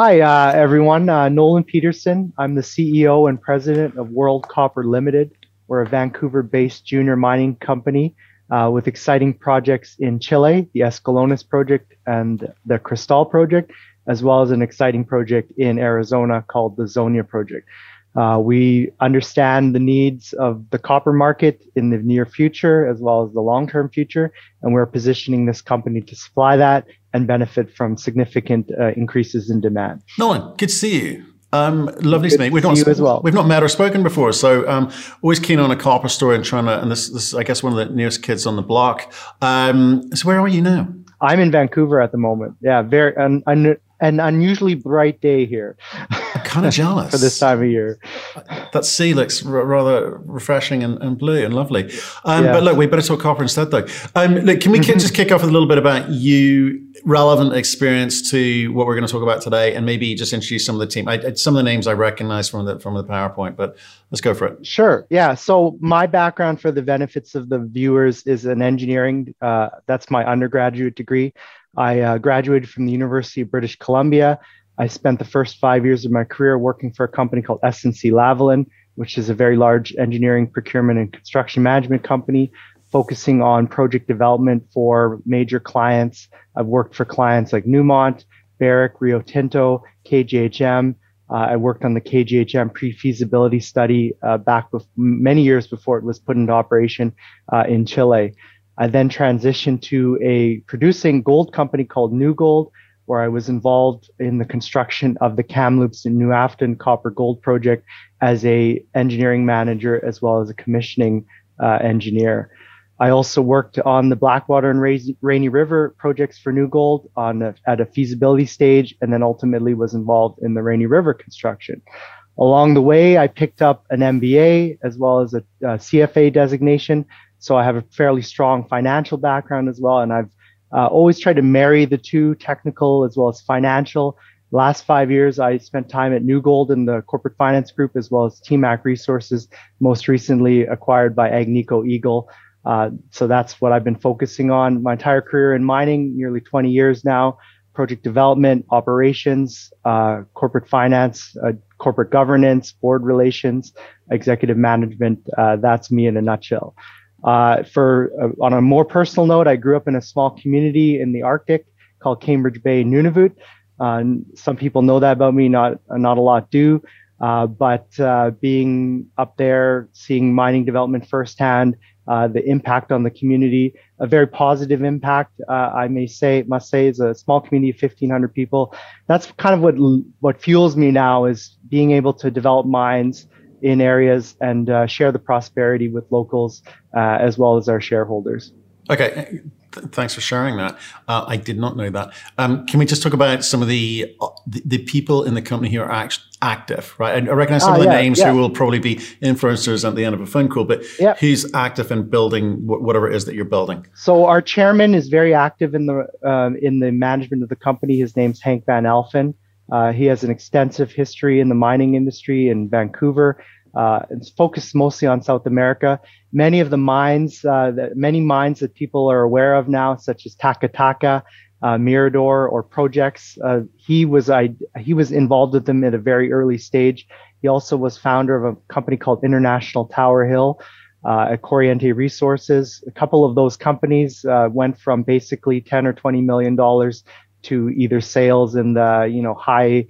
Hi, uh, everyone. Uh, Nolan Peterson. I'm the CEO and president of World Copper Limited. We're a Vancouver based junior mining company uh, with exciting projects in Chile, the Escalones project and the Cristal project, as well as an exciting project in Arizona called the Zonia project. Uh, we understand the needs of the copper market in the near future as well as the long-term future, and we're positioning this company to supply that and benefit from significant uh, increases in demand. Nolan, good to see you. Um, lovely to meet. We've not as well. we've not met or spoken before, so um, always keen on a copper story and trying to. And this, this is, I guess, one of the newest kids on the block. Um, so where are you now? I'm in Vancouver at the moment. Yeah, very an, an, an unusually bright day here. I'm kind of jealous for this time of year. That sea looks r- rather refreshing and, and, blue and lovely. Um, yeah. But look, we better talk copper instead, though. Um, look, can we just kick off with a little bit about you, relevant experience to what we're going to talk about today, and maybe just introduce some of the team. I, some of the names I recognize from the from the PowerPoint, but let's go for it. Sure. Yeah. So my background, for the benefits of the viewers, is in engineering. Uh, that's my undergraduate degree. I uh, graduated from the University of British Columbia. I spent the first five years of my career working for a company called SNC Lavalin, which is a very large engineering, procurement, and construction management company focusing on project development for major clients. I've worked for clients like Newmont, Barrick, Rio Tinto, KGHM. Uh, I worked on the KGHM pre-feasibility study uh, back many years before it was put into operation uh, in Chile. I then transitioned to a producing gold company called New Gold, where I was involved in the construction of the Kamloops and New Afton copper gold project as a engineering manager as well as a commissioning uh, engineer. I also worked on the Blackwater and Rainy River projects for New Gold on a, at a feasibility stage, and then ultimately was involved in the Rainy River construction. Along the way, I picked up an MBA as well as a, a CFA designation. So I have a fairly strong financial background as well, and I've uh, always tried to marry the two, technical as well as financial. Last five years, I spent time at New Gold in the corporate finance group as well as TMAC Resources, most recently acquired by Agnico Eagle. Uh, so that's what I've been focusing on my entire career in mining, nearly 20 years now. Project development, operations, uh, corporate finance, uh, corporate governance, board relations, executive management. Uh, that's me in a nutshell. Uh, for uh, on a more personal note, I grew up in a small community in the Arctic called Cambridge Bay Nunavut. Uh, some people know that about me, not not a lot do. Uh, but uh, being up there, seeing mining development firsthand, uh, the impact on the community, a very positive impact, I may say, must say, is a small community of 1,500 people. That's kind of what what fuels me now is being able to develop mines in areas and uh, share the prosperity with locals uh, as well as our shareholders. Okay, Th- thanks for sharing that. Uh, I did not know that. Um, can we just talk about some of the, uh, the, the people in the company who are act- active, right? I recognize some of the ah, yeah, names yeah. who will probably be influencers at the end of a phone call, but yeah. who's active in building whatever it is that you're building? So our chairman is very active in the uh, in the management of the company. His name's Hank Van Alphen. Uh, he has an extensive history in the mining industry in Vancouver. Uh, it's focused mostly on South America. Many of the mines, uh, that, many mines that people are aware of now, such as Taca, uh, Mirador, or projects, uh, he was I, he was involved with them at a very early stage. He also was founder of a company called International Tower Hill. Uh, at Corriente Resources, a couple of those companies uh, went from basically 10 or 20 million dollars to either sales in the you know high,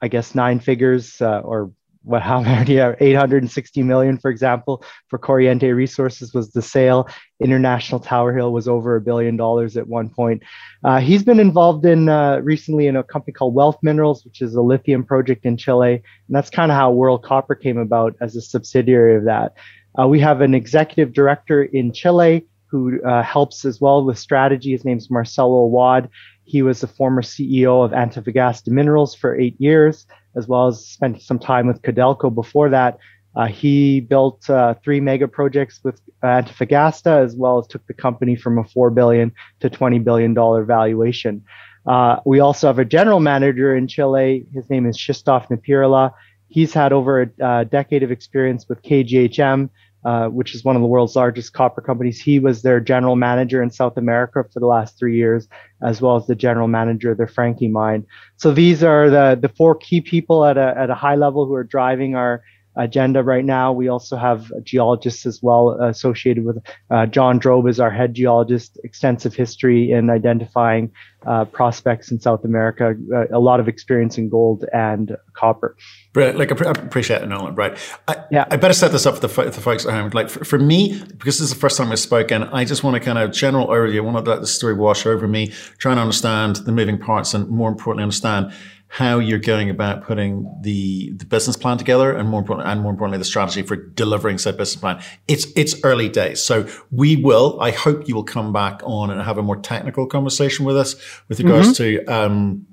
I guess nine figures uh, or what how many yeah, 860 million for example for Corriente Resources was the sale. International Tower Hill was over a billion dollars at one point. Uh, he's been involved in uh, recently in a company called Wealth Minerals, which is a lithium project in Chile, and that's kind of how World Copper came about as a subsidiary of that. Uh, we have an executive director in Chile who uh, helps as well with strategy. His name's Marcelo Awad. He was the former CEO of Antofagasta Minerals for eight years, as well as spent some time with Codelco before that. Uh, he built uh, three mega projects with Antofagasta, as well as took the company from a four billion to twenty billion dollar valuation. Uh, we also have a general manager in Chile. His name is Krzysztof Napierala. He's had over a, a decade of experience with KGHM, uh, which is one of the world's largest copper companies. He was their general manager in South America for the last three years, as well as the general manager of their Franke mine. So these are the, the four key people at a, at a high level who are driving our agenda right now. We also have geologists as well associated with uh, John Drobe is our head geologist, extensive history in identifying uh, prospects in South America, uh, a lot of experience in gold and copper. Like, I appreciate it, Nolan. Right. I, yeah. I better set this up for the, for the folks at home. Like, for, for, me, because this is the first time I've spoken, I just want to kind of general overview. I want to let the story wash over me, trying to understand the moving parts and more importantly, understand how you're going about putting the, the business plan together and more important, and more importantly, the strategy for delivering said business plan. It's, it's early days. So we will, I hope you will come back on and have a more technical conversation with us with regards mm-hmm. to, um,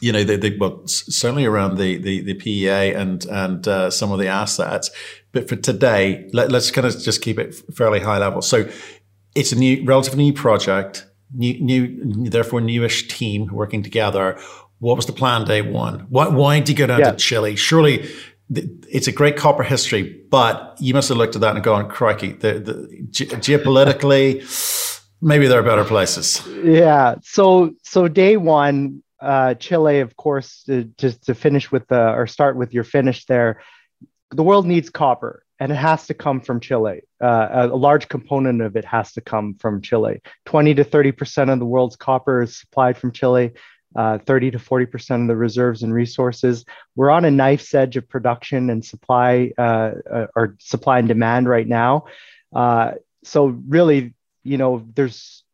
you know, the, the, well, certainly around the, the, the PEA and, and, uh, some of the assets. But for today, let, let's kind of just keep it fairly high level. So it's a new, relatively new project, new, new, therefore newish team working together what was the plan day one? Why, why did you go down yeah. to Chile? Surely it's a great copper history, but you must have looked at that and gone, crikey, the, the ge- geopolitically, maybe there are better places. Yeah. So, so day one, uh, Chile, of course, to, just to finish with the, or start with your finish there, the world needs copper and it has to come from Chile. Uh, a, a, large component of it has to come from Chile. 20 to 30% of the world's copper is supplied from Chile uh, 30 to 40% of the reserves and resources. We're on a knife's edge of production and supply uh, uh, or supply and demand right now. Uh, so really, you know, there's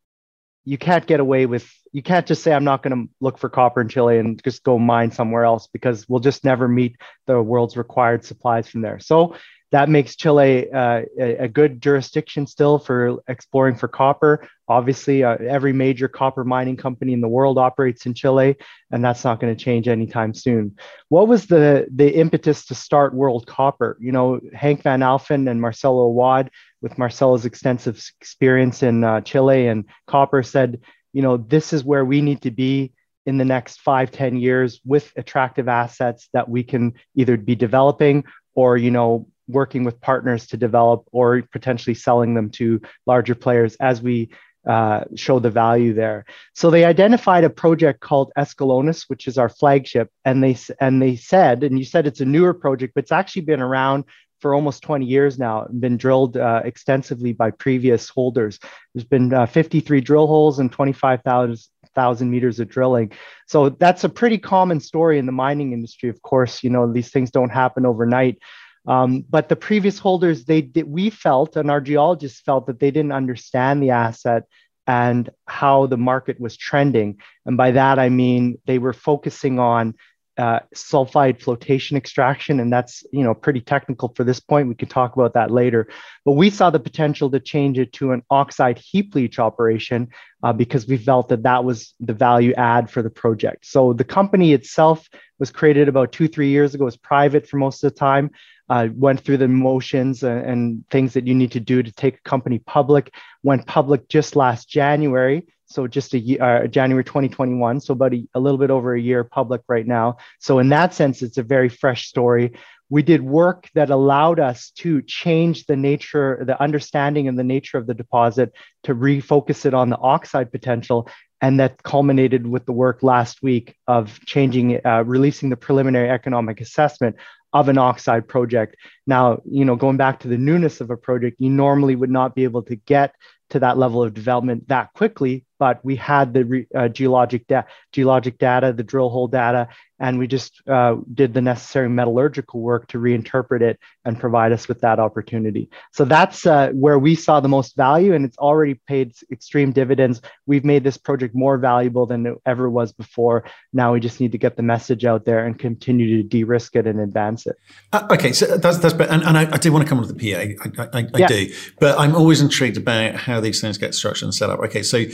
you can't get away with you can't just say I'm not going to look for copper in Chile and just go mine somewhere else because we'll just never meet the world's required supplies from there. So that makes Chile uh, a, good jurisdiction still for exploring for copper. Obviously, uh, every major copper mining company in the world operates in Chile, and that's not going to change anytime soon. What was the the impetus to start World Copper? You know, Hank van Alphen and Marcelo Awad, with Marcelo's extensive experience in uh, Chile and copper, said, you know, this is where we need to be in the next five, ten years with attractive assets that we can either be developing or, you know, working with partners to develop or potentially selling them to larger players as we uh, show the value there. So they identified a project called Escalones, which is our flagship, and they and they said, and you said it's a newer project, but it's actually been around for almost 20 years now, been drilled uh, extensively by previous holders. There's been uh, 53 drill holes and 25,000 meters of drilling. So that's a pretty common story in the mining industry. Of course, you know these things don't happen overnight. Um, but the previous holders, they did, we felt, and our geologists felt that they didn't understand the asset and how the market was trending. And by that, I mean they were focusing on uh, sulfide flotation extraction, and that's you know pretty technical for this point. We can talk about that later. But we saw the potential to change it to an oxide heap leach operation uh, because we felt that that was the value add for the project. So the company itself was created about two three years ago. It was private for most of the time uh, went through the motions and, and, things that you need to do to take a company public. Went public just last January, so just a year, uh, January 2021, so about a, a little bit over a year public right now. So in that sense, it's a very fresh story. We did work that allowed us to change the nature, the understanding and the nature of the deposit to refocus it on the oxide potential and that culminated with the work last week of changing, uh, releasing the preliminary economic assessment of an oxide project. Now, you know, going back to the newness of a project, you normally would not be able to get to that level of development that quickly but we had the re, uh, geologic, da- geologic data, the drill hole data, and we just uh, did the necessary metallurgical work to reinterpret it and provide us with that opportunity. So that's uh, where we saw the most value, and it's already paid extreme dividends. We've made this project more valuable than it ever was before. Now we just need to get the message out there and continue to de-risk it and advance it. Uh, okay, so that's that's and, and I, I, do want to come to the PEA. I, I, I yeah. do, but I'm always intrigued about how these things get structured and set up. Okay, so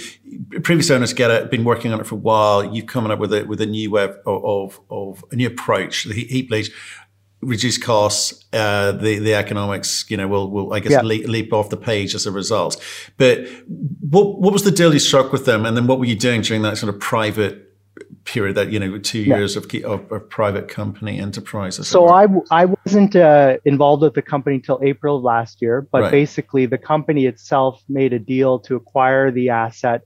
previous owners get it, been working on it for a while. You've come up with a with a new way of of, of a new approach. The heap leach, reduce costs. Uh, the the economics, you know, will will I guess yeah. leap, leap, off the page as a result. But what what was the deal you struck with them, and then what were you doing during that sort of private period that you know two yeah. years of, of, of, private company enterprises so i i wasn't uh, involved with the company until april of last year but right. basically the company itself made a deal to acquire the asset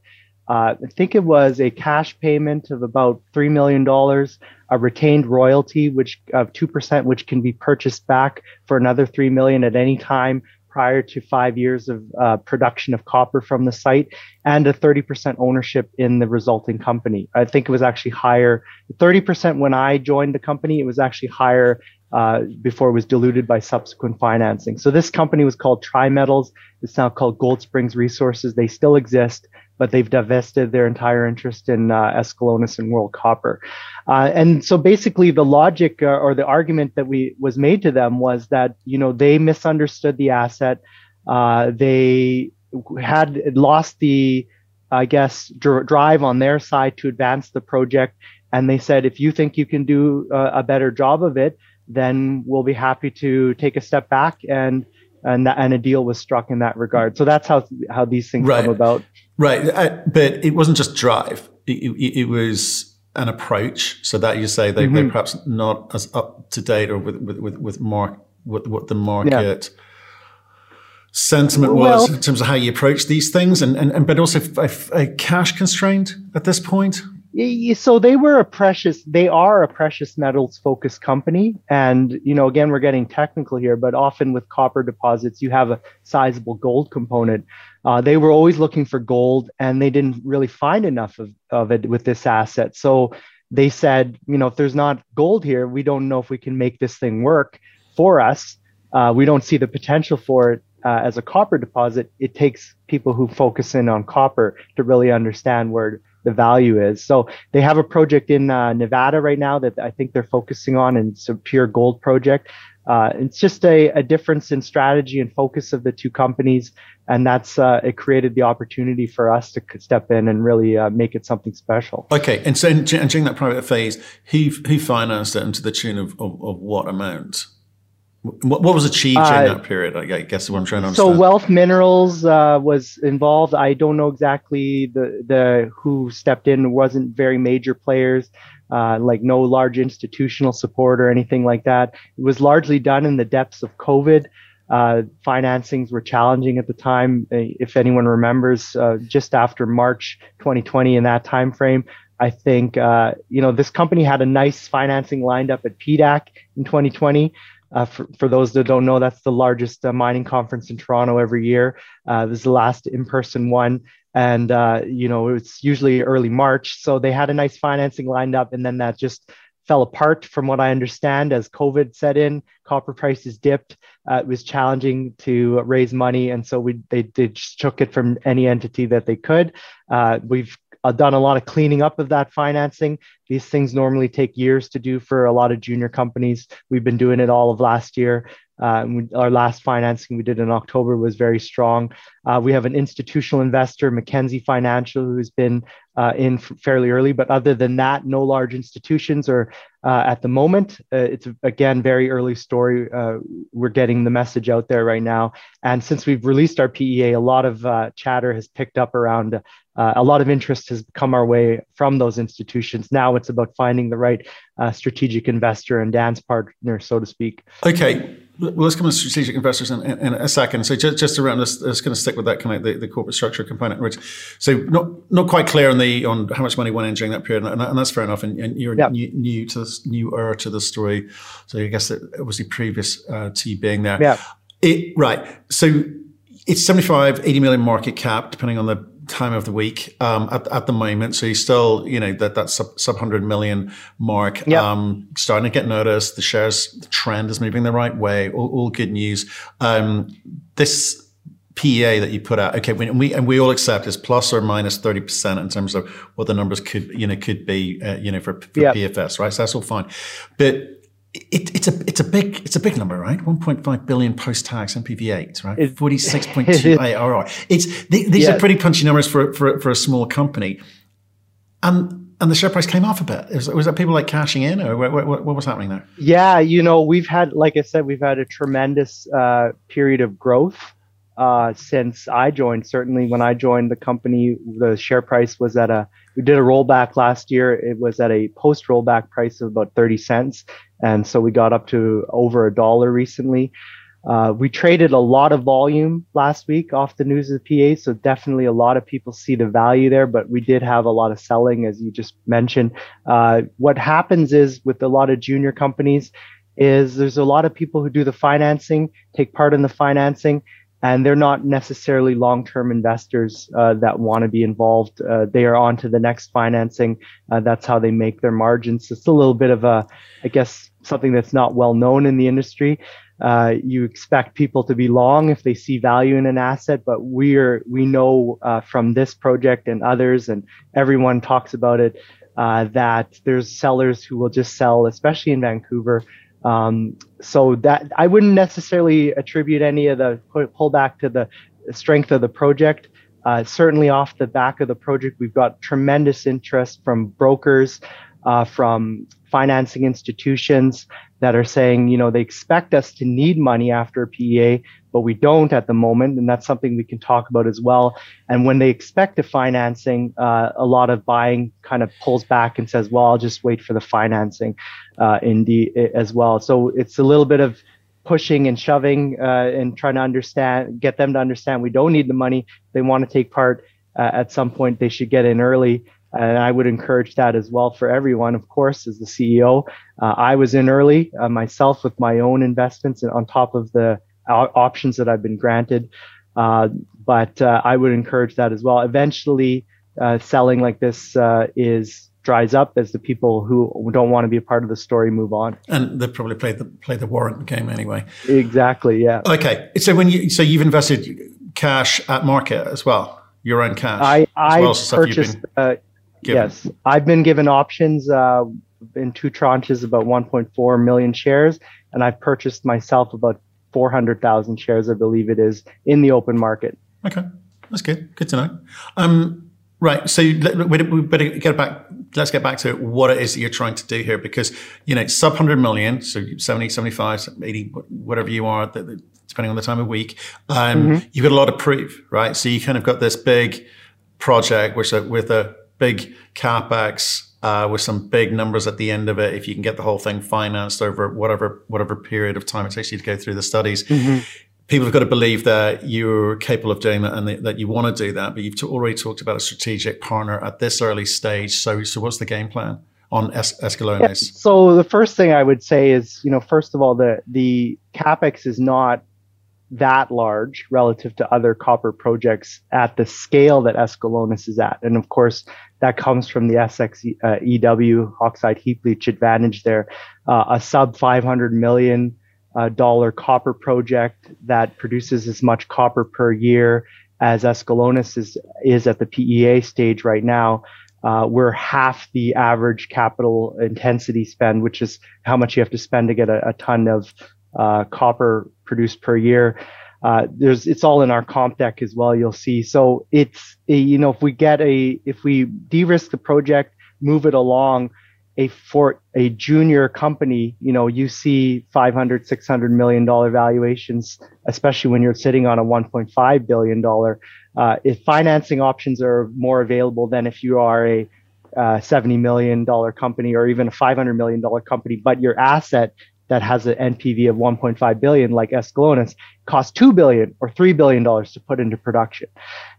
uh, I think it was a cash payment of about three million dollars, a retained royalty which of two percent, which can be purchased back for another three million at any time prior to five years of uh, production of copper from the site, and a 30% ownership in the resulting company. I think it was actually higher, 30% when I joined the company. It was actually higher uh, before it was diluted by subsequent financing. So this company was called Trimetals. It's now called Gold Springs Resources. They still exist but they've divested their entire interest in uh, Escalones and World Copper. Uh, and so basically the logic uh, or the argument that we was made to them was that, you know, they misunderstood the asset. Uh, they had lost the, I guess, dr- drive on their side to advance the project. And they said, if you think you can do a, a better job of it, then we'll be happy to take a step back and and, and a deal was struck in that regard. So that's how how these things right. come about. Right, uh, but it wasn't just drive; it, it, it, was an approach. So that you say they, mm-hmm. they're perhaps not as up to date or with with with, with mark what what the market. Yeah. Sentiment was well, in terms of how you approach these things, and, and, and but also a, a cash constraint at this point so they were a precious they are a precious metals focused company and you know again we're getting technical here but often with copper deposits you have a sizable gold component uh, they were always looking for gold and they didn't really find enough of, of it with this asset so they said you know if there's not gold here we don't know if we can make this thing work for us uh, we don't see the potential for it uh, as a copper deposit it takes people who focus in on copper to really understand where the value is. So they have a project in uh, Nevada right now that I think they're focusing on, and it's a pure gold project. Uh, it's just a, a, difference in strategy and focus of the two companies, and that's uh, it created the opportunity for us to step in and really uh, make it something special. Okay, and so and during that private phase, he he financed it into the tune of, of, of what amount? What, what was achieved during uh, that period? I guess what I'm trying to understand. So Wealth Minerals uh, was involved. I don't know exactly the the who stepped in. It wasn't very major players, uh, like no large institutional support or anything like that. It was largely done in the depths of COVID. Uh, financings were challenging at the time. Uh, if anyone remembers, uh, just after March 2020, in that time frame, I think uh, you know this company had a nice financing lined up at PDAC in 2020. Uh, for, for, those that don't know, that's the largest uh, mining conference in Toronto every year. Uh, this is the last in-person one, and uh, you know it's usually early March. So they had a nice financing lined up, and then that just fell apart, from what I understand, as COVID set in. Copper prices dipped. Uh, it was challenging to raise money, and so we they, they just took it from any entity that they could. Uh, we've uh, done a lot of cleaning up of that financing. These things normally take years to do for a lot of junior companies. We've been doing it all of last year. Uh, we, our last financing we did in October was very strong. Uh, we have an institutional investor, Mackenzie Financial, who's been uh, in fairly early, but other than that, no large institutions or uh, at the moment. Uh, it's again very early story. Uh, we're getting the message out there right now, and since we've released our PEA, a lot of chatter has picked up around. a lot of interest has come our way from those institutions. Now it's about finding the right strategic investor and dance partner, so to speak. Okay, well, let's come to strategic investors in, in, in, a second. So just, just around this, let's going to stick with that kind of the, the, corporate structure component, which so not not quite clear on the on how much money went in during that period, and, and that's fair enough. And, and you're new, new, to this newer to the story, so I guess it obviously previous uh, to you being there. Yeah. It right. So it's 75, 80 million market cap, depending on the time of the week um, at, at the moment. So he's still, you know, that that sub, sub 100 million mark yep. um, starting to get noticed. The shares, the trend is moving the right way. All, all good news. Um, this PEA that you put out, okay, and we and we all accept is plus or minus thirty percent in terms of what the numbers could you know could be uh, you know for, for yep. PFS, right? So that's all fine, but it, it's a it's a big it's a big number, right? 1.5 billion post tax NPV8, right? 46.2 IRR. It's these yeah. are pretty punchy numbers for, for for a small company, and and the share price came off a bit. Was, was that people like cashing in, or what, what, what, was happening there? Yeah, you know, we've had, like I said, we've had a tremendous uh, period of growth. Uh, since I joined. Certainly, when I joined the company, the share price was at a. We did a rollback last year. It was at a post rollback price of about 30 cents, and so we got up to over a dollar recently. Uh, we traded a lot of volume last week off the news of the PEA, so definitely a lot of people see the value there. But we did have a lot of selling, as you just mentioned. Uh, what happens is with a lot of junior companies, is there's a lot of people who do the financing, take part in the financing, and they're not necessarily long-term investors uh, that want to be involved. Uh, they are on to the next financing. Uh, that's how they make their margins. It's a little bit of a, I guess, something that's not well known in the industry. Uh, you expect people to be long if they see value in an asset, but we're we know uh, from this project and others, and everyone talks about it, uh, that there's sellers who will just sell, especially in Vancouver. Um, so that I wouldn't necessarily attribute any of the pullback to the strength of the project. Uh, certainly off the back of the project, we've got tremendous interest from brokers, uh, from financing institutions that are saying, you know, they expect us to need money after PEA, but we don't at the moment. And that's something we can talk about as well. And when they expect a financing, uh, a lot of buying kind of pulls back and says, well, I'll just wait for the financing, uh, in the, as well. So it's a little bit of, pushing and shoving uh, and trying to understand, get them to understand we don't need the money. they want to take part uh, at some point. They should get in early. And I would encourage that as well for everyone, of course, as the CEO. Uh, I was in early uh, myself with my own investments and on top of the options that I've been granted. Uh, but uh, I would encourage that as well. Eventually, uh, selling like this uh, is dries up as the people who don't want to be a part of the story move on. And they probably play the play the warrant game anyway. Exactly. Yeah. Okay. So when you so you've invested cash at market as well, your own cash. I I well purchased. Been- Yes, I've been given options uh, in two tranches, about 1.4 million shares, and I've purchased myself about 400,000 shares, I believe it is, in the open market. Okay, that's good. Good to know. Um, right, so we, we better get back. Let's get back to what it is that you're trying to do here, because you know sub 100 million, so 70, 75, 80, whatever you are, depending on the time of week. Um, mm-hmm. You've got a lot of proof, right? So you kind of got this big project, which with a big capex uh, with some big numbers at the end of it. If you can get the whole thing financed over whatever whatever period of time it takes you to go through the studies. Mm-hmm. People have got to believe that you're capable of doing that and that you want to do that. But you've already talked about a strategic partner at this early stage. So, so what's the game plan on es- Escalones? Yeah, so the first thing I would say is, you know, first of all, the the capex is not that large relative to other copper projects at the scale that Escalones is at. And of course, that comes from the SXEW uh, oxide heap leach advantage there. Uh, a sub 500 million uh, dollar copper project that produces as much copper per year as Escalones is, is at the PEA stage right now. Uh, we're half the average capital intensity spend, which is how much you have to spend to get a, a ton of uh, copper produced per year. Uh, there's it's all in our comp deck as well. You'll see. So it's a, you know if we get a if we de-risk the project, move it along, a for a junior company, you know you see 500 600 million dollar valuations, especially when you're sitting on a 1.5 billion dollar. Uh, if financing options are more available than if you are a uh, 70 million dollar company or even a 500 million dollar company, but your asset that has an NPV of 1.5 billion, like Escalones, costs two billion or three billion dollars to put into production.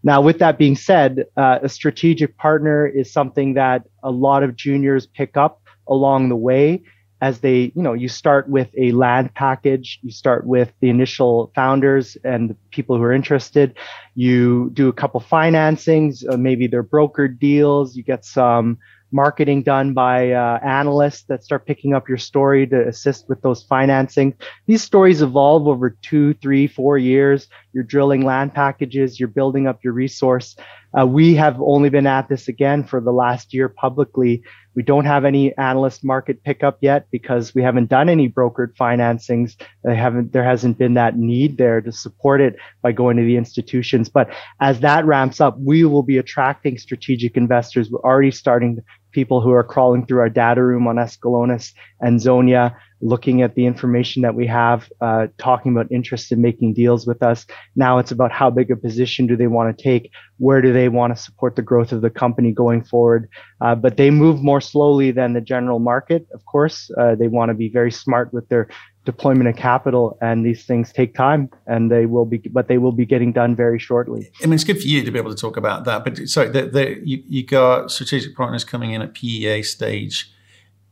Now, with that being said, uh, a strategic partner is something that a lot of juniors pick up along the way as they, you know, you start with a land package, you start with the initial founders and the people who are interested. You do a couple financings, uh, maybe they're brokered deals. You get some marketing done by uh, analysts that start picking up your story to assist with those financing. These stories evolve over two, three, four years. You're drilling land packages, you're building up your resource. Uh, we have only been at this again for the last year publicly. We don't have any analyst market pickup yet because we haven't done any brokered financings. They haven't, there hasn't been that need there to support it by going to the institutions. But as that ramps up, we will be attracting strategic investors. We're already starting people who are crawling through our data room on Escalones and Zonia, looking at the information that we have, uh, talking about interest in making deals with us. Now it's about how big a position do they want to take? Where do they want to support the growth of the company going forward? Uh, but they move more slowly than the general market. Of course, uh, they want to be very smart with their deployment of capital and these things take time and they will be but they will be getting done very shortly. I mean it's good for you to be able to talk about that but sorry the, the, you, you got strategic partners coming in at pea stage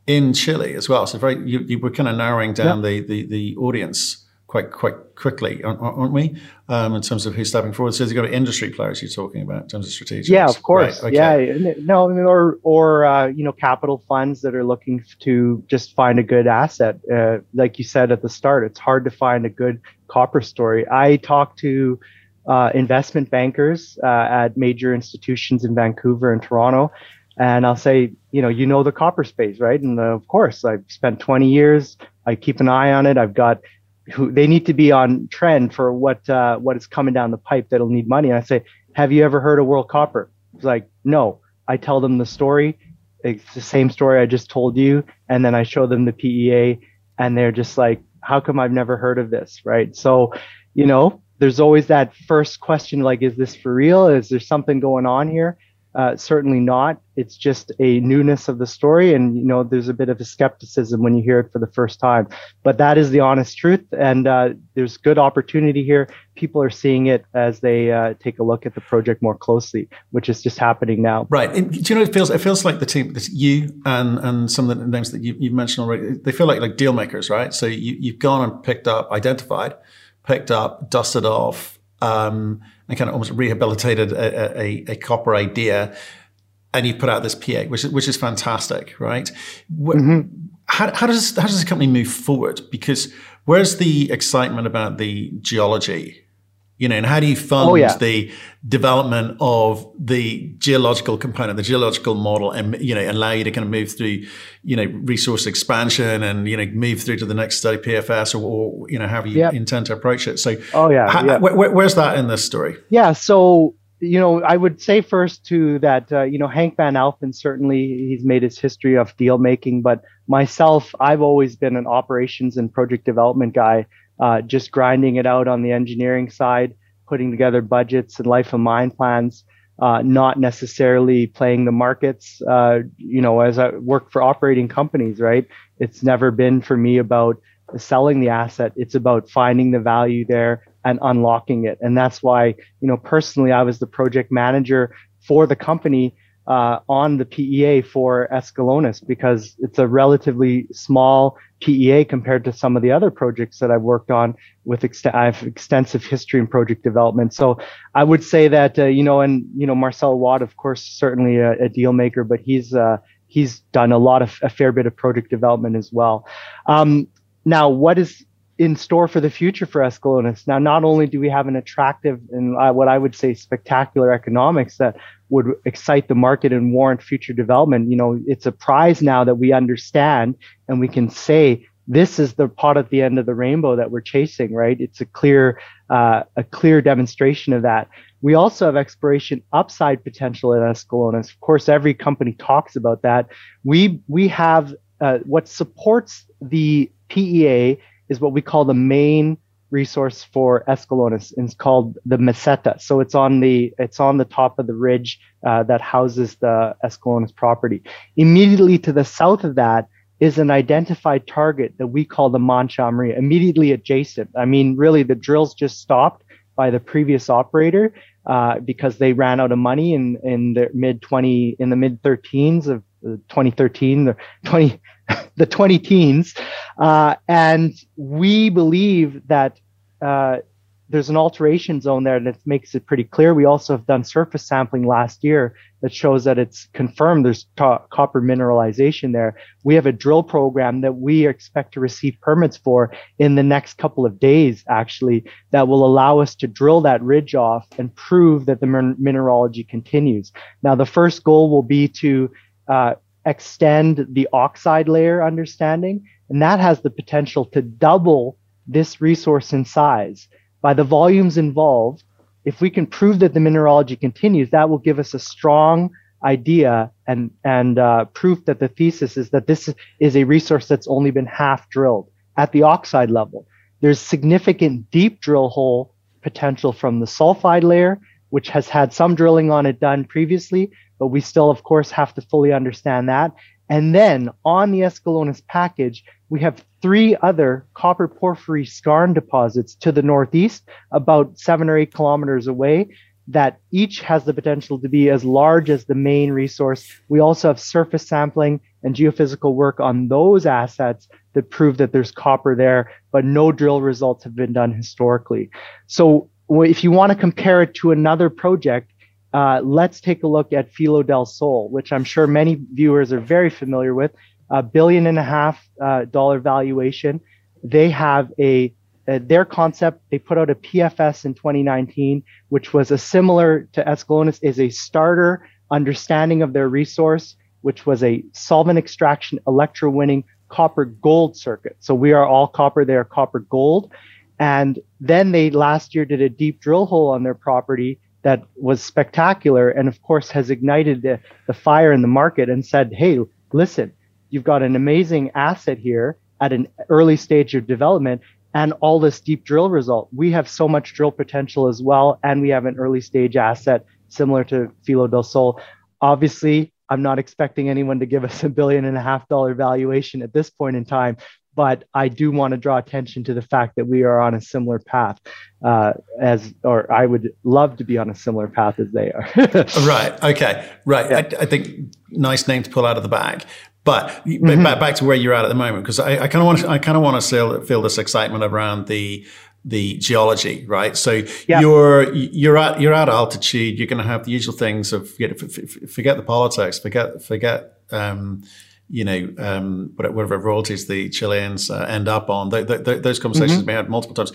in chile as well. So very you, you were kind of narrowing down the, the the audience quite quite quickly, aren't we? Um, in terms of who's stepping forward. So you've got industry players you're talking about in terms of strategic. Yeah, of course. Right, okay. Yeah, no, or or uh, you know, capital funds that are looking to just find a good asset. Uh, like you said at the start, it's hard to find a good copper story. I talk to uh, investment bankers uh, at major institutions in Vancouver and Toronto. And I'll say, you know, you know the copper space, right? And uh, of course, I've spent 20 years. I keep an eye on it. I've got who they need to be on trend for what uh, what is coming down the pipe that'll need money. And I say, have you ever heard of World Copper? It's like, no. I tell them the story. It's the same story I just told you, and then I show them the PEA, and they're just like, how come I've never heard of this, right? So, you know, there's always that first question, like, is this for real? Is there something going on here? Uh, certainly not. It's just a newness of the story, and you know, there's a bit of a skepticism when you hear it for the first time. But that is the honest truth, and uh, there's good opportunity here. People are seeing it as they uh, take a look at the project more closely, which is just happening now. Right. And do you know? It feels it feels like the team, that you and and some of the names that you, have mentioned already. They feel like like deal makers, right? So you, you've gone and picked up, identified, picked up, dusted off. Um, and kind of almost rehabilitated a, a, a copper idea, and you put out this PEA, which is which is fantastic, right? Mm-hmm. How, how does how does the company move forward? Because where's the excitement about the geology? You know, and how do you fund oh, yeah. the development of the geological component, the geological model, and you know, allow you to kind of move through, you know, resource expansion and you know, move through to the next study, PFS, or, or you know, how you yep. intend to approach it. So, oh yeah, how, yeah. Where, where's that in this story? Yeah, so you know, I would say first to that, uh, you know, Hank Van Alphen certainly he's made his history of deal making, but myself, I've always been an operations and project development guy uh, just grinding it out on the engineering side, putting together budgets and life of mine plans, uh, not necessarily playing the markets. Uh, you know, as I work for operating companies, right? It's never been for me about selling the asset. It's about finding the value there and unlocking it. And that's why, you know, personally, I was the project manager for the company uh, on the PEA for Escalones because it's a relatively small PEA compared to some of the other projects that I've worked on with ex- I have extensive history in project development. So I would say that, uh, you know, and, you know, Marcelo Awad, of course, certainly a, a deal maker, but he's, uh, he's done a lot of, a fair bit of project development as well. Um, now, what is in store for the future for Escalones. Now, not only do we have an attractive and uh, what I would say spectacular economics that would excite the market and warrant future development, you know, it's a prize now that we understand and we can say this is the pot at the end of the rainbow that we're chasing, right? It's a clear, uh, a clear demonstration of that. We also have exploration upside potential at Escalones. Of course, every company talks about that. We we have uh, what supports the PEA is what we call the main resource for Escalones. It's called the Meseta. So it's on the it's on the top of the ridge uh, that houses the Escalones property. Immediately to the south of that is an identified target that we call the Mancha Maria, immediately adjacent. I mean, really, the drills just stopped by the previous operator uh, because they ran out of money in in the mid 20 in the mid 13s of 2013, the 20 the 20 teens. Uh, and we believe that uh, there's an alteration zone there that makes it pretty clear. We also have done surface sampling last year that shows that it's confirmed there's copper mineralization there. We have a drill program that we expect to receive permits for in the next couple of days, actually, that will allow us to drill that ridge off and prove that the min- mineralogy continues. Now, the first goal will be to uh, extend the oxide layer understanding, and that has the potential to double this resource in size. By the volumes involved, if we can prove that the mineralogy continues, that will give us a strong idea and and uh, proof that the thesis is that this is a resource that's only been half drilled at the oxide level. There's significant deep drill hole potential from the sulfide layer, which has had some drilling on it done previously, but we still, of course, have to fully understand that. And then on the Escalones package, we have three other copper porphyry skarn deposits to the northeast, about seven or eight kilometers away, that each has the potential to be as large as the main resource. We also have surface sampling and geophysical work on those assets that prove that there's copper there, but no drill results have been done historically. So if you want to compare it to another project, uh, let's take a look at Filo del Sol, which I'm sure many viewers are very familiar with. A billion and a half uh, dollar valuation. They have a, a, their concept. They put out a PFS in 2019, which was a similar to Escalones, is a starter understanding of their resource, which was a solvent extraction electrowinning copper gold circuit. So we are all copper. They are copper gold. And then they last year did a deep drill hole on their property that was spectacular and of course has ignited the, the fire in the market and said, hey, listen, you've got an amazing asset here at an early stage of development and all this deep drill result. We have so much drill potential as well, and we have an early stage asset similar to Filo del Sol. Obviously, I'm not expecting anyone to give us a billion and a half dollar valuation at this point in time, but I do want to draw attention to the fact that we are on a similar path uh, as, or I would love to be on a similar path as they are. right. Okay. Right. Yeah. I, I, think nice name to pull out of the bag. But mm-hmm. back, back to where you're at at the moment, because I kind of want to, I kind of want to feel this excitement around the the geology, right? So yeah. you're you're at you're at altitude. You're going to have the usual things of you know, forget the politics, forget forget um, you know, um, whatever royalties the Chileans uh, end up on. those conversations mm-hmm. we had multiple times.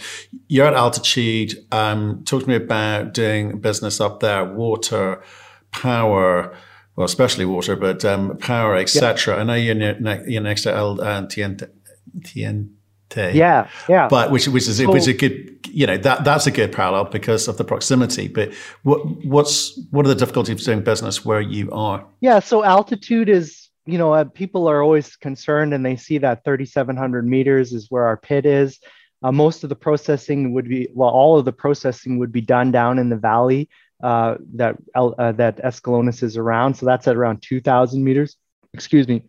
You're at altitude. Um, talk to me about doing business up there, water, power, well, especially water, but um, power, etc. Yeah. I know you're, ne- you're next to El uh, TNT. Yeah, yeah. But which which is so, which is a good you know that that's a good parallel because of the proximity. But what what's what are the difficulties of doing business where you are? Yeah, so altitude is you know, uh, people are always concerned and they see that 3,700 meters is where our pit is. Uh, most of the processing would be, well, all of the processing would be done down in the valley uh, that uh, that Escalones is around. So that's at around 2,000 meters. Excuse me.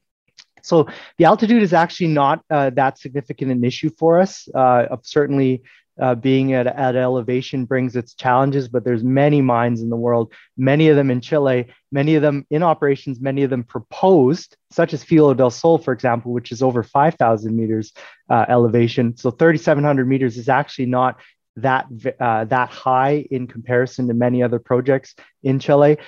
So the altitude is actually not uh, that significant an issue for us. Uh, certainly, uh, being at, at elevation brings its challenges, but there's many mines in the world, many of them in Chile, many of them in operations, many of them proposed, such as Filo del Sol, for example, which is over 5,000 meters uh, elevation. So 3,700 meters is actually not that uh, that high in comparison to many other projects in Chile.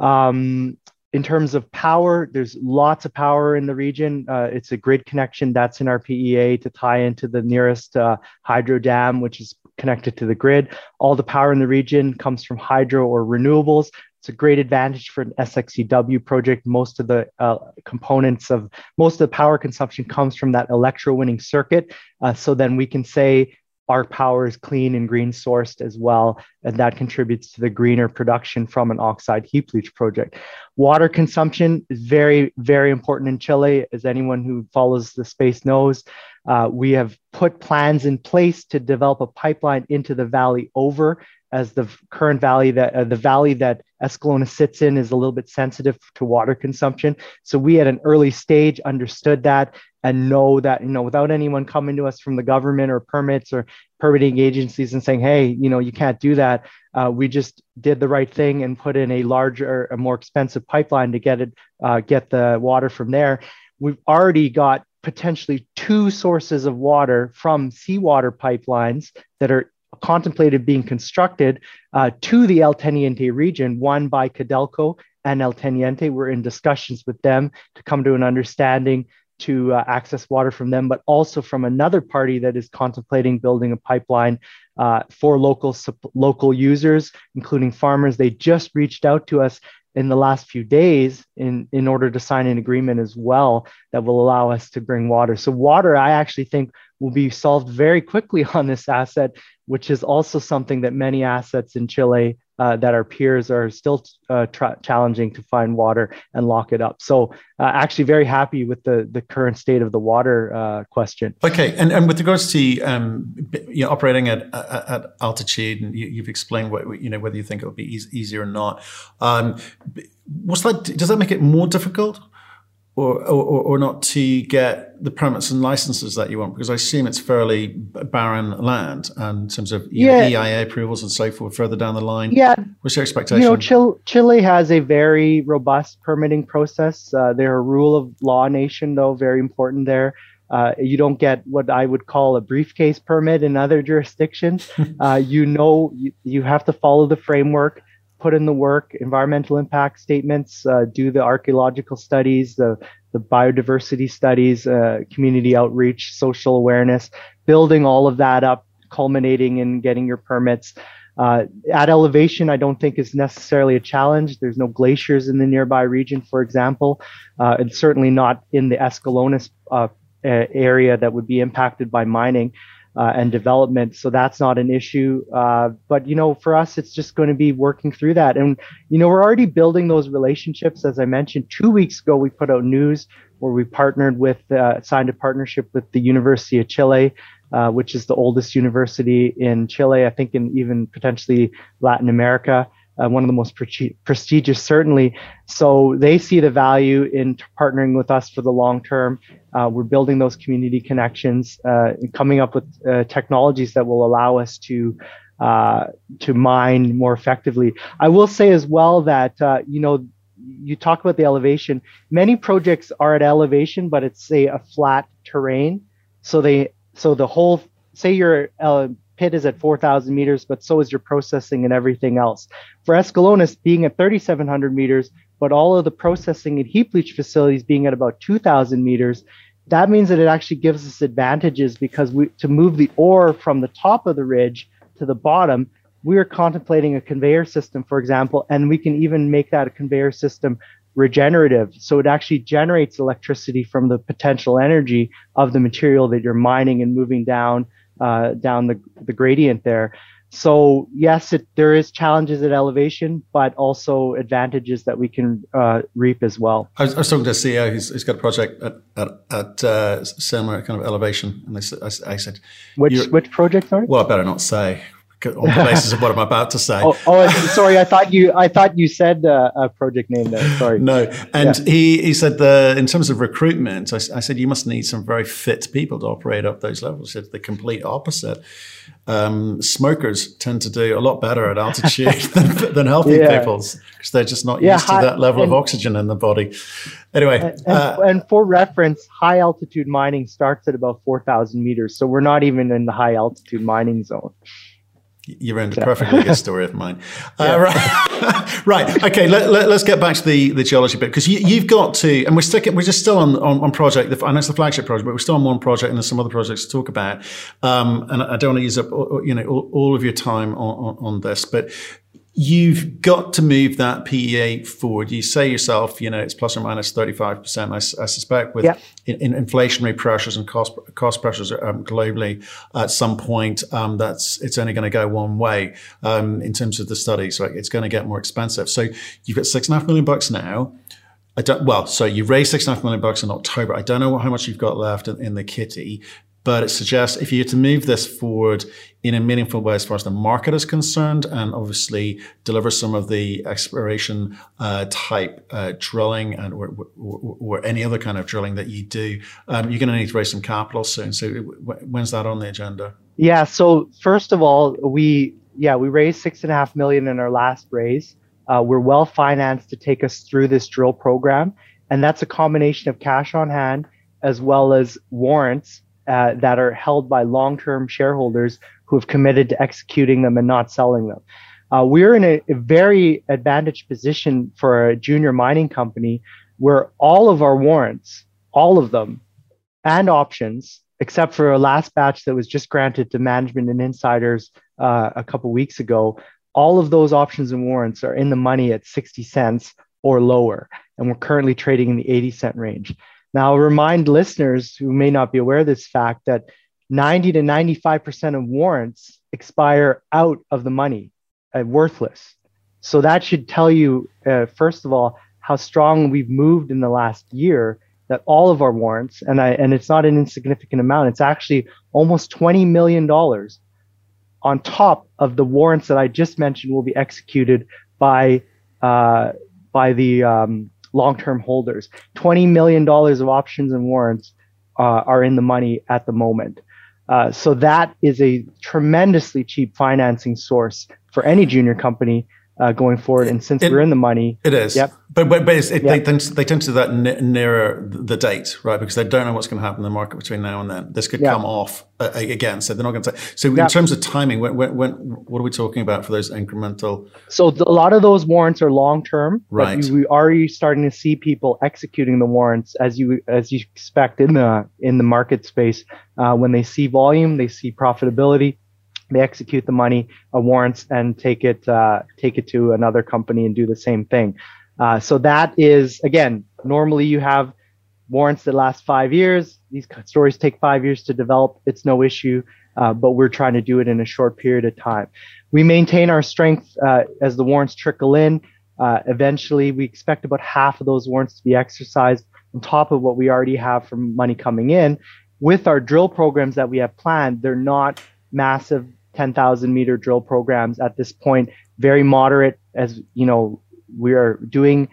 Um, in terms of power, there's lots of power in the region. Uh, it's a grid connection that's in our PEA to tie into the nearest uh, hydro dam, which is connected to the grid. All the power in the region comes from hydro or renewables. It's a great advantage for an SXEW project. Most of the uh, components of most of the power consumption comes from that electrowinning circuit. Uh, so then we can say our power is clean and green sourced as well, and that contributes to the greener production from an oxide heap leach project. Water consumption is very, very important in Chile, as anyone who follows the space knows. Uh, we have put plans in place to develop a pipeline into the valley over as the current valley that uh, the valley that Escalones sits in is a little bit sensitive to water consumption. So we at an early stage understood that and know that you know without anyone coming to us from the government or permits or permitting agencies and saying, hey, you know you can't do that. Uh, we just did the right thing and put in a larger, a more expensive pipeline to get it, uh, get the water from there. We've already got potentially two sources of water from seawater pipelines that are contemplated being constructed uh, to the El Teniente region, one by Codelco and El Teniente. We're in discussions with them to come to an understanding to uh, access water from them, but also from another party that is contemplating building a pipeline uh, for local local users, including farmers. They just reached out to us in the last few days in, in order to sign an agreement as well that will allow us to bring water. So, water, I actually think, will be solved very quickly on this asset, which is also something that many assets in Chile uh, that our peers are still uh, tra- challenging to find water and lock it up. So, uh, actually, very happy with the the current state of the water uh, question. Okay, and, and with regards to um, you know, operating at, at, altitude, and you, have explained what you know whether you think it'll be easy, easier or not. Um, what's that? Does that make it more difficult? Or, or, or not to get the permits and licenses that you want? Because I assume it's fairly barren land and in terms of yeah. EIA approvals and so forth further down the line. Yeah. What's your expectation? You know, Chile, Chile has a very robust permitting process. Uh, they're a rule of law nation, though, very important there. Uh, you don't get what I would call a briefcase permit in other jurisdictions. uh, you know, you, you have to follow the framework put in the work, environmental impact statements, uh, do the archaeological studies, the, the biodiversity studies, uh, community outreach, social awareness, building all of that up, culminating in getting your permits. Uh, at elevation, I don't think is necessarily a challenge. There's no glaciers in the nearby region, for example, uh, and certainly not in the Escalones uh, area that would be impacted by mining uh, and development. So that's not an issue. Uh, but you know, for us, it's just going to be working through that. And you know, we're already building those relationships. As I mentioned, two weeks ago, we put out news where we partnered with, uh, signed a partnership with the University of Chile. Uh, which is the oldest university in Chile, I think, in even potentially Latin America uh, one of the most pre- prestigious, certainly. So they see the value in t- partnering with us for the long term. Uh, we're building those community connections uh, coming up with uh, technologies that will allow us to uh, to mine more effectively. I will say as well that uh, you know you talk about the elevation. Many projects are at elevation, but it's say a flat terrain. So they so the whole say your pit is at 4,000 meters, but so is your processing and everything else. For Escalones being at 3,700 meters, but all of the processing and heap leach facilities being at about 2,000 meters, that means that it actually gives us advantages because we, to move the ore from the top of the ridge to the bottom, we are contemplating a conveyor system, for example, and we can even make that a conveyor system regenerative. So it actually generates electricity from the potential energy of the material that you're mining and moving down uh, down the, the gradient there. So yes, it, there is challenges at elevation, but also advantages that we can uh, reap as well. I was, I was, talking to a CEO who's, who's got a project at, at, at uh, similar kind of elevation, and I, I said, "Which which project? Sorry. Well, I better not say on the basis of what I'm about to say. Oh, oh, sorry. I thought you. I thought you said uh, a project name there. Sorry. no, and yeah. he he said the in terms of recruitment, I, I, said you must need some very fit people to operate up those levels. He said the complete opposite. Um, smokers tend to do a lot better at altitude than, than healthy yeah. people because they're just not yeah, used high, to that level and, of oxygen in the body. Anyway, and, uh, and, for reference, high altitude mining starts at about four thousand meters, so we're not even in the high altitude mining zone. You are a perfectly good story of mine. Uh, right. right. Okay. Let, us let, get back to the, the geology bit because you, have got to, and we're sticking, we're just still on, on, on project. I know it's the flagship project, but we're still on one project and there's some other projects to talk about. Um, and I don't want to use up, you know, all, all of your time on, on, on this, but you've got to move that PEA forward. You say yourself, you know, it's plus or minus 35%. I, I suspect with in, in inflationary pressures and cost, cost pressures um, globally at some point, um, that's, it's only going to go one way, um, in terms of the studies. Like it's going to get more expensive. So you've got six and a half million bucks now. I don't, well, so you raised six and a half million bucks in October. I don't know how much you've got left in, in the kitty, but it suggests if you to move this forward in a meaningful way as far as the market is concerned, and obviously deliver some of the exploration uh, type uh, drilling and or, or, or, any other kind of drilling that you do, um, you're going to need to raise some capital soon. So when's that on the agenda? Yeah. So first of all, we yeah we raised six and a half million in our last raise. Uh, we're well financed to take us through this drill program, and that's a combination of cash on hand as well as warrants uh, that are held by long-term shareholders who have committed to executing them and not selling them. Uh, we're in a, a, very advantaged position for a junior mining company where all of our warrants, all of them, and options, except for a last batch that was just granted to management and insiders uh, a couple weeks ago, all of those options and warrants are in the money at 60 cents or lower. And we're currently trading in the 80 cent range. Now, I'll remind listeners who may not be aware of this fact that 90 to 95% of warrants expire out of the money, uh, worthless. So that should tell you, uh, first of all, how strong we've moved in the last year. That all of our warrants, and I, and it's not an insignificant amount. It's actually almost twenty million dollars on top of the warrants that I just mentioned will be executed by uh, by the um, long-term holders. Twenty million dollars of options and warrants uh, are in the money at the moment. Uh, so that is a tremendously cheap financing source for any junior company uh, going forward. And since it, we're in the money, it is. Yep. But but, but it, yep. they, tend to, they tend to do that n- nearer the date, right? Because they don't know what's going to happen in the market between now and then. This could yep. come off uh, again, so they're not going to. So in terms of timing, when, when, when, what are we talking about for those incremental? So a lot of those warrants are long term, right? But we already starting to see people executing the warrants as you as you expect in the in the market space. Uh, when they see volume, they see profitability they execute the money uh, warrants and take it uh, take it to another company and do the same thing. Uh, so that is again normally you have warrants that last five years. These stories take five years to develop. It's no issue, uh, but we're trying to do it in a short period of time. We maintain our strength uh, as the warrants trickle in. Eventually, we expect about half of those warrants to be exercised on top of what we already have from money coming in. With our drill programs that we have planned, they're not massive 10,000 meter drill programs at this point, very moderate as, you know, we are doing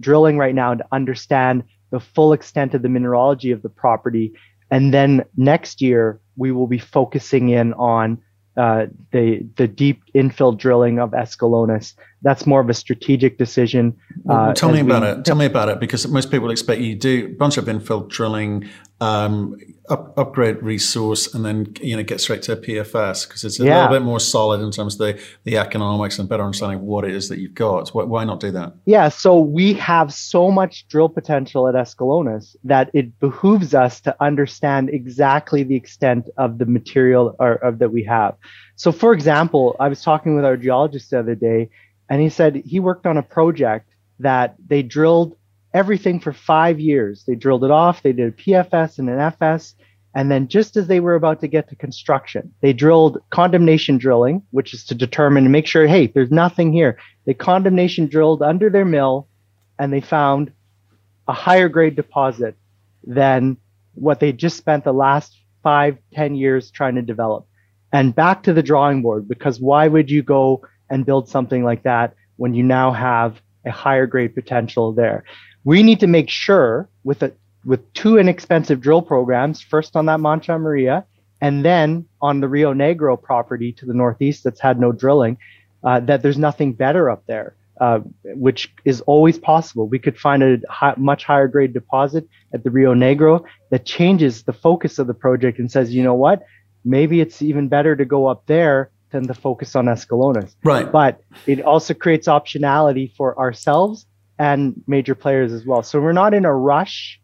drilling right now to understand the full extent of the mineralogy of the property. And then next year, we will be focusing in on uh, the the deep infill drilling of Escalones. That's more of a strategic decision. Uh, tell me about we, it. Tell me about it because most people expect you to do a bunch of infill drilling, um, up, upgrade resource, and then you know get straight to a PFS because it's a yeah. little bit more solid in terms of the the economics and better understanding what it is that you've got. Why, why not do that? Yeah, so we have so much drill potential at Escalones that it behooves us to understand exactly the extent of the material or, of that we have. So, for example, I was talking with our geologist the other day, and he said he worked on a project that they drilled everything for five years. They drilled it off, they did a PFS and an FS. And then just as they were about to get to construction, they drilled condemnation drilling, which is to determine and make sure, hey, there's nothing here. They condemnation drilled under their mill and they found a higher grade deposit than what they just spent the last five, ten years trying to develop. And back to the drawing board, because why would you go and build something like that when you now have a higher grade potential there? We need to make sure with a, with two inexpensive drill programs, first on that Mancha Maria, and then on the Rio Negro property to the northeast that's had no drilling, uh, that there's nothing better up there, uh, which is always possible. We could find a high, much higher grade deposit at the Rio Negro that changes the focus of the project and says, you know what, maybe it's even better to go up there than to focus on Escalones. Right. But it also creates optionality for ourselves and major players as well. So we're not in a rush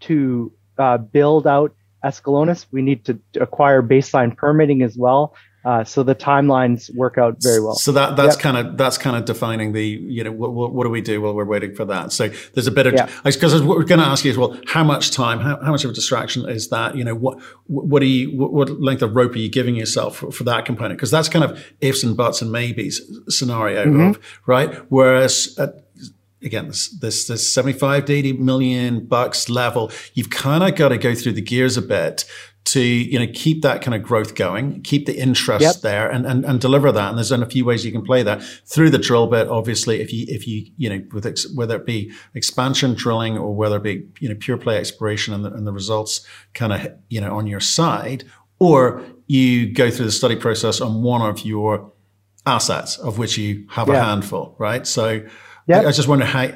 to uh, build out Escalones. We need to acquire baseline permitting as well. Uh, so the timelines work out very well. So that that's yep. kind of that's kind of defining the you know what, what, what, do we do while we're waiting for that. So there's a bit of because what we're going to ask you is well how much time how, how much of a distraction is that you know what what are you what, what length of rope are you giving yourself for, for that component because that's kind of ifs and buts and maybes scenario mm-hmm. of right whereas at, again this this this 75 to 80 million bucks level you've kind of got to go through the gears a bit to you know keep that kind of growth going keep the interest yep. there and, and and deliver that and there's a few ways you can play that through the drill bit obviously if you if you you know with ex, whether it be expansion drilling or whether it be you know pure play exploration and the, and the results kind of you know on your side or you go through the study process on one of your assets of which you have yeah. a handful right so Yep. I, I just wonder how,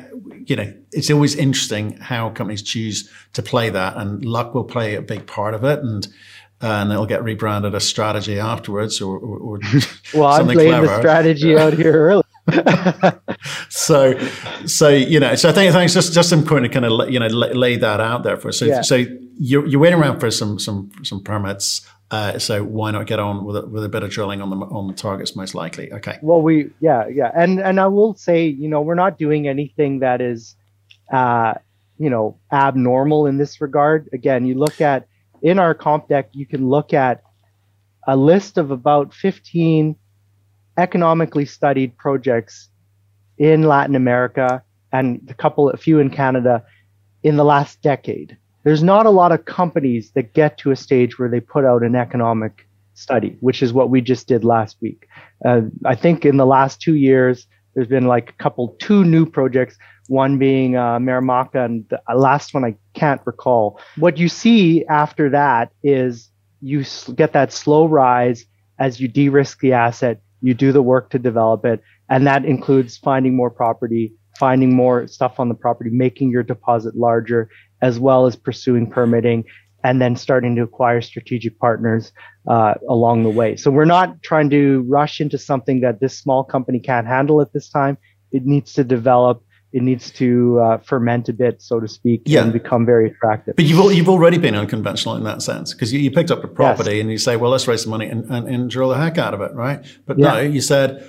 you know, it's always interesting how companies choose to play that and luck will play a big part of it. And, and it'll get rebranded as strategy afterwards or, or, or well, I'm playing clever. the strategy out here early. so, so you know, so I think, I think it's just just important to kind of you know lay, lay that out there for us. So, yeah. so you're, you're waiting around for some some some permits. Uh, so why not get on with a, with a bit of drilling on the on the targets most likely? Okay. Well, we yeah yeah, and and I will say you know we're not doing anything that is, uh, you know, abnormal in this regard. Again, you look at in our comp deck, you can look at a list of about 15 economically studied projects in Latin America and a couple, a few in Canada in the last decade. There's not a lot of companies that get to a stage where they put out an economic study, which is what we just did last week. Uh, I think in the last two years, there's been like a couple, two new projects, one being uh, and the last one I can't recall. What you see after that is you get that slow rise as you de risk the asset, you do the work to develop it, and that includes finding more property, finding more stuff on the property, making your deposit larger, as well as pursuing permitting and then starting to acquire strategic partners uh, along the way. So we're not trying to rush into something that this small company can't handle at this time. It needs to develop. It needs to uh, ferment a bit, so to speak, yeah. and become very attractive. But you've you've already been unconventional in that sense because you, you, picked up a property yes. and you say, well, let's raise some money and, and, and drill the heck out of it, right? But yeah. no, you said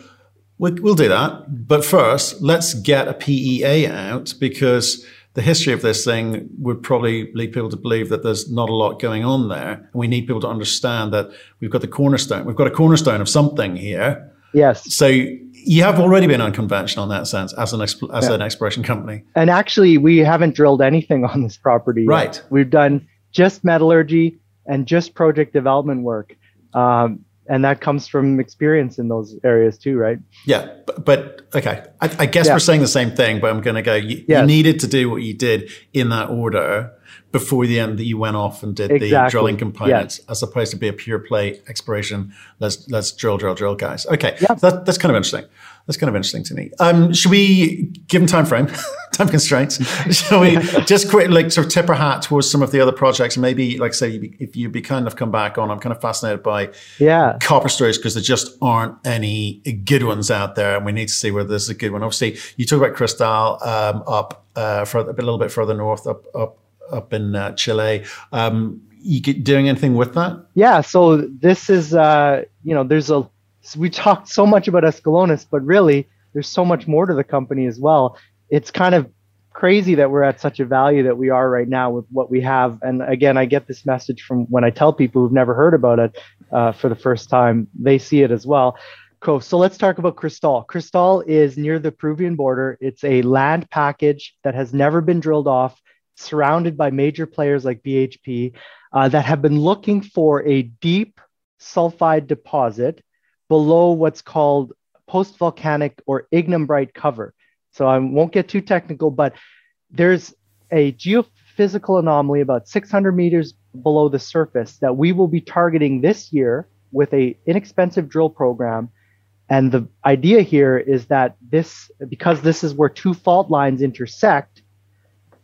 we'll, we'll do that, but first let's get a PEA out because the history of this thing would probably lead people to believe that there's not a lot going on there. And we need people to understand that we've got the cornerstone. We've got a cornerstone of something here. Yes. So you have already been unconventional in that sense as an exp- as yeah. an exploration company. And actually, we haven't drilled anything on this property. Yet. Right. We've done just metallurgy and just project development work. Um, and that comes from experience in those areas too, right? Yeah, but, but okay, I, I guess yeah. we're saying the same thing, but I'm going to go. You, yes. you, needed to do what you did in that order before the end that you went off and did exactly. the drilling components, yes. as opposed to be a pure play exploration. Let's let's drill, drill, drill, guys. Okay, yeah. that, that's kind of interesting. That's kind of interesting to me. Um, should we give them time frame, time constraints? Shall we just quick, like, sort of tip our hat towards some of the other projects? Maybe, like, say, if you'd be kind of come back on, I'm kind of fascinated by yeah copper stories because there just aren't any good ones out there, and we need to see whether this is a good one. Obviously, you talk about Cristal um, up uh, for a little bit further north, up up up in uh, Chile. Um, you get doing anything with that? Yeah. So this is, uh, you know, there's a we talked so much about Escalones, but really there's so much more to the company as well. It's kind of crazy that we're at such a value that we are right now with what we have. And again, I get this message from when I tell people who've never heard about it uh, for the first time, they see it as well. Cool. So let's talk about Cristal. Cristal is near the Peruvian border. It's a land package that has never been drilled off, surrounded by major players like BHP uh, that have been looking for a deep sulfide deposit below what's called post volcanic or ignimbrite cover. So I won't get too technical, but there's a geophysical anomaly about 600 meters below the surface that we will be targeting this year with a inexpensive drill program. And the idea here is that this, because this is where two fault lines intersect,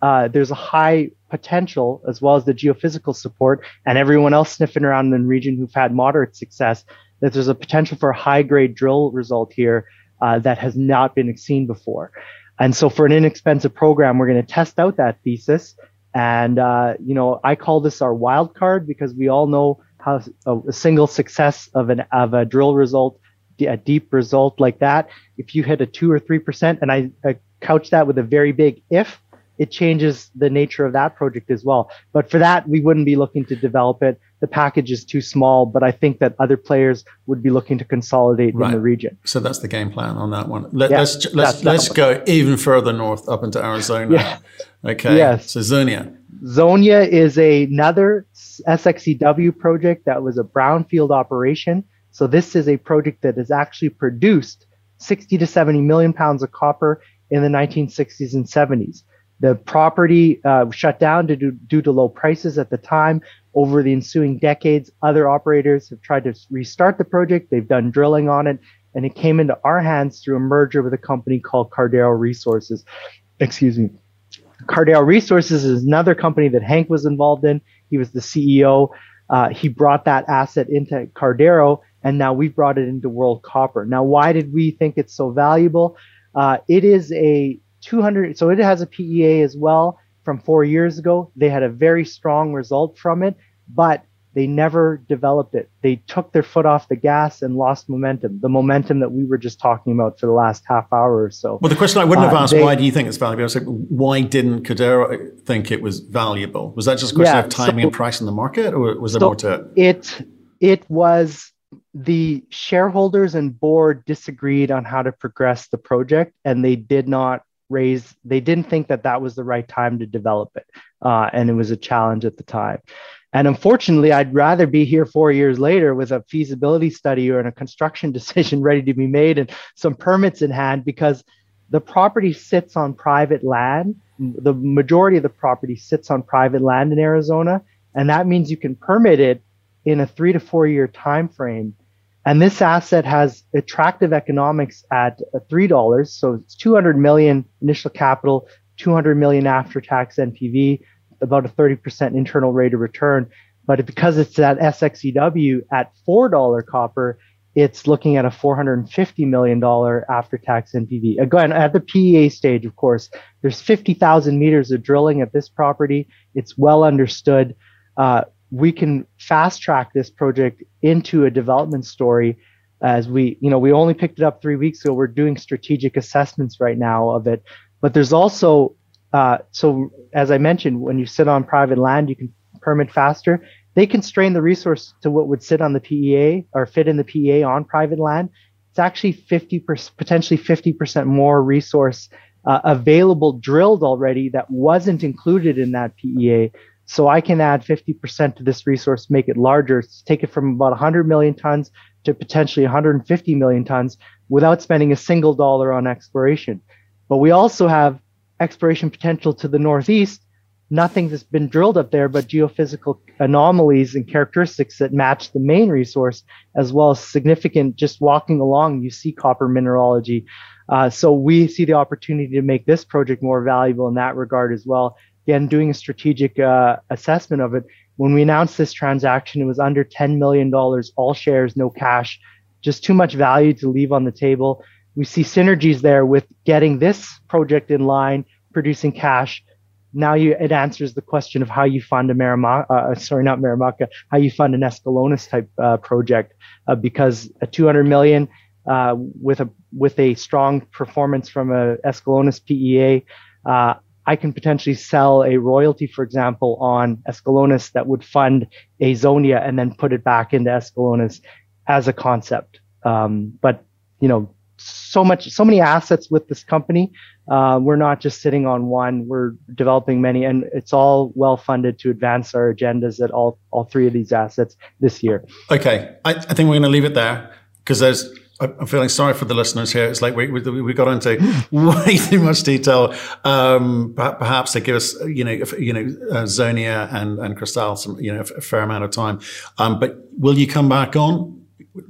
uh, there's a high potential as well as the geophysical support and everyone else sniffing around in the region who've had moderate success that there's a potential for a high grade drill result here uh, that has not been seen before. And so for an inexpensive program, we're going to test out that thesis. And, uh, you know, I call this our wild card because we all know how a, single success of an, of a drill result, a deep result like that, if you hit a two or 3%, and I, I couch that with a very big if, it changes the nature of that project as well. But for that, we wouldn't be looking to develop it the package is too small, but I think that other players would be looking to consolidate right. in the region. So that's the game plan on that one. Let, us let's let's, let's go even further north up into Arizona. Yeah. Okay. Yes. So Zonia. Zonia is a, another SXEW project that was a brownfield operation. So this is a project that has actually produced 60 to 70 million pounds of copper in the 1960s and 70s. The property uh, shut down to, due to low prices at the time. Over the ensuing decades, other operators have tried to restart the project. They've done drilling on it, and it came into our hands through a merger with a company called Cardero Resources. Excuse me. Cardero Resources is another company that Hank was involved in. He was the CEO. Uh, he brought that asset into Cardero, and now we've brought it into World Copper. Now, why did we think it's so valuable? Uh, it is a 200, so it has a PEA as well from four years ago. They had a very strong result from it, but they never developed it. They took their foot off the gas and lost momentum, the momentum that we were just talking about for the last half hour or so. Well, the question I wouldn't have uh, asked, they, why do you think it's valuable? I was like, why didn't Cardero think it was valuable? Was that just a question yeah, of timing so, and price in the market, or was there so more to it? It, it was the shareholders and board disagreed on how to progress the project, and they did not raise. They didn't think that that was the right time to develop it, uh, and it was a challenge at the time. And unfortunately, I'd rather be here four years later with a feasibility study or a construction decision ready to be made and some permits in hand because the property sits on private land. The majority of the property sits on private land in Arizona, and that means you can permit it in a three to four year time frame and this asset has attractive economics at $3. So it's 200 million initial capital, 200 million after tax NPV, about a 30% internal rate of return. But because it's at SXEW at $4 copper, it's looking at a $450 million after tax NPV. Again, at the PEA stage, of course, there's 50,000 meters of drilling at this property. It's well understood. Uh, we can fast track this project into a development story as we you know we only picked it up three weeks ago. We're doing strategic assessments right now of it. But there's also uh, so as i mentioned when you sit on private land you can permit faster. They constrain the resource to what would sit on the PEA or fit in the PEA on private land. It's actually 50 potentially 50% more resource uh, available drilled already that wasn't included in that PEA so I can add 50% to this resource, make it larger, take it from about 100 million tons to potentially 150 million tons without spending a single dollar on exploration. But we also have exploration potential to the northeast. Nothing has been drilled up there but geophysical anomalies and characteristics that match the main resource, as well as significant, just walking along, you see copper mineralogy. Uh, so we see the opportunity to make this project more valuable in that regard as well again, doing a strategic uh, assessment of it, when we announced this transaction, it was under $10 million, all shares, no cash, just too much value to leave on the table. We see synergies there with getting this project in line, producing cash. Now you, it answers the question of how you fund a Marimaca, uh, sorry, not Marimaca, how you fund an Escalones type uh, project, uh, because a 200 million uh, with a with a strong performance from a Escalones PEA, uh, I can potentially sell a royalty, for example, on Escalones that would fund Azonia and then put it back into Escalones as a concept. Um, but you know, so much, so many assets with this company. Uh, we're not just sitting on one. We're developing many, and it's all well funded to advance our agendas at all all three of these assets this year. Okay, I, I think we're going to leave it there because there's I'm feeling sorry for the listeners here. It's like we, we, we got into way too much detail. Um, perhaps they give us, you know, you know, uh, Zonia and, and Cristal some, you know, a fair amount of time. Um, but will you come back on?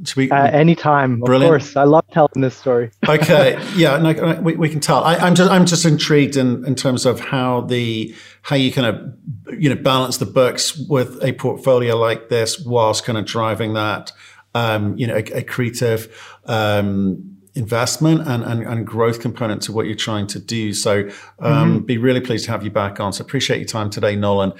To be, uh, anytime, brilliant. of course. I love telling this story. okay, yeah, no, we, we can tell. I, am just I'm just intrigued in, in terms of how the how you kind of you know balance the books with a portfolio like this whilst kind of driving that um, you know, accretive um, investment and, and, and, growth component to what you're trying to do. So, um, mm-hmm. be really pleased to have you back on. So, appreciate your time today, Nolan.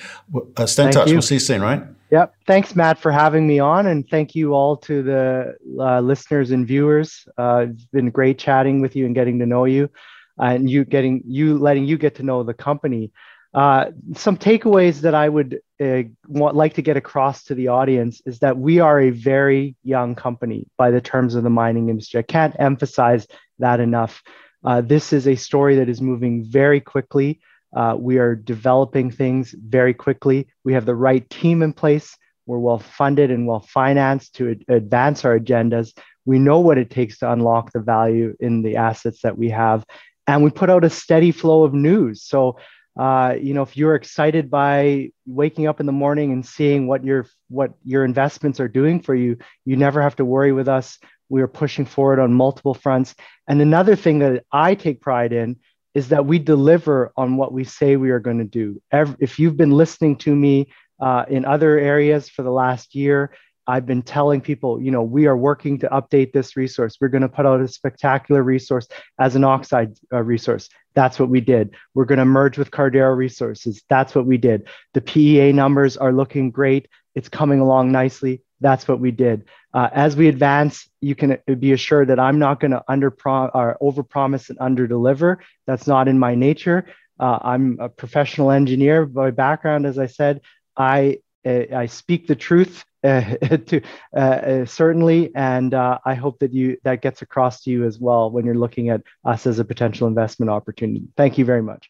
Uh, stay in thank touch. You. We'll see you soon, right? Yep. Thanks, Matt, for having me on, and thank you all to the uh, listeners and viewers. Uh, it's been great chatting with you and getting to know you, and you getting you letting you get to know the company. Uh, some takeaways that I would uh, want, like to get across to the audience is that we are a very young company by the terms of the mining industry. I can't emphasize that enough. Uh, this is a story that is moving very quickly. Uh, we are developing things very quickly. We have the right team in place. We're well funded and well financed to ad- advance our agendas. We know what it takes to unlock the value in the assets that we have. And we put out a steady flow of news. So uh, you know, if you're excited by waking up in the morning and seeing what your what your investments are doing for you, you never have to worry with us. We are pushing forward on multiple fronts. And another thing that I take pride in is that we deliver on what we say we are going to do. if you've been listening to me uh, in other areas for the last year, I've been telling people, you know, we are working to update this resource. We're going to put out a spectacular resource as an oxide uh, resource. That's what we did. We're going to merge with Cardero Resources. That's what we did. The PEA numbers are looking great. It's coming along nicely. That's what we did. Uh, as we advance, you can be assured that I'm not going to under or over promise and under deliver. That's not in my nature. Uh, I'm a professional engineer by background. As I said, I I speak the truth to uh, certainly, and uh, I hope that you that gets across to you as well when you're looking at us as a potential investment opportunity. Thank you very much.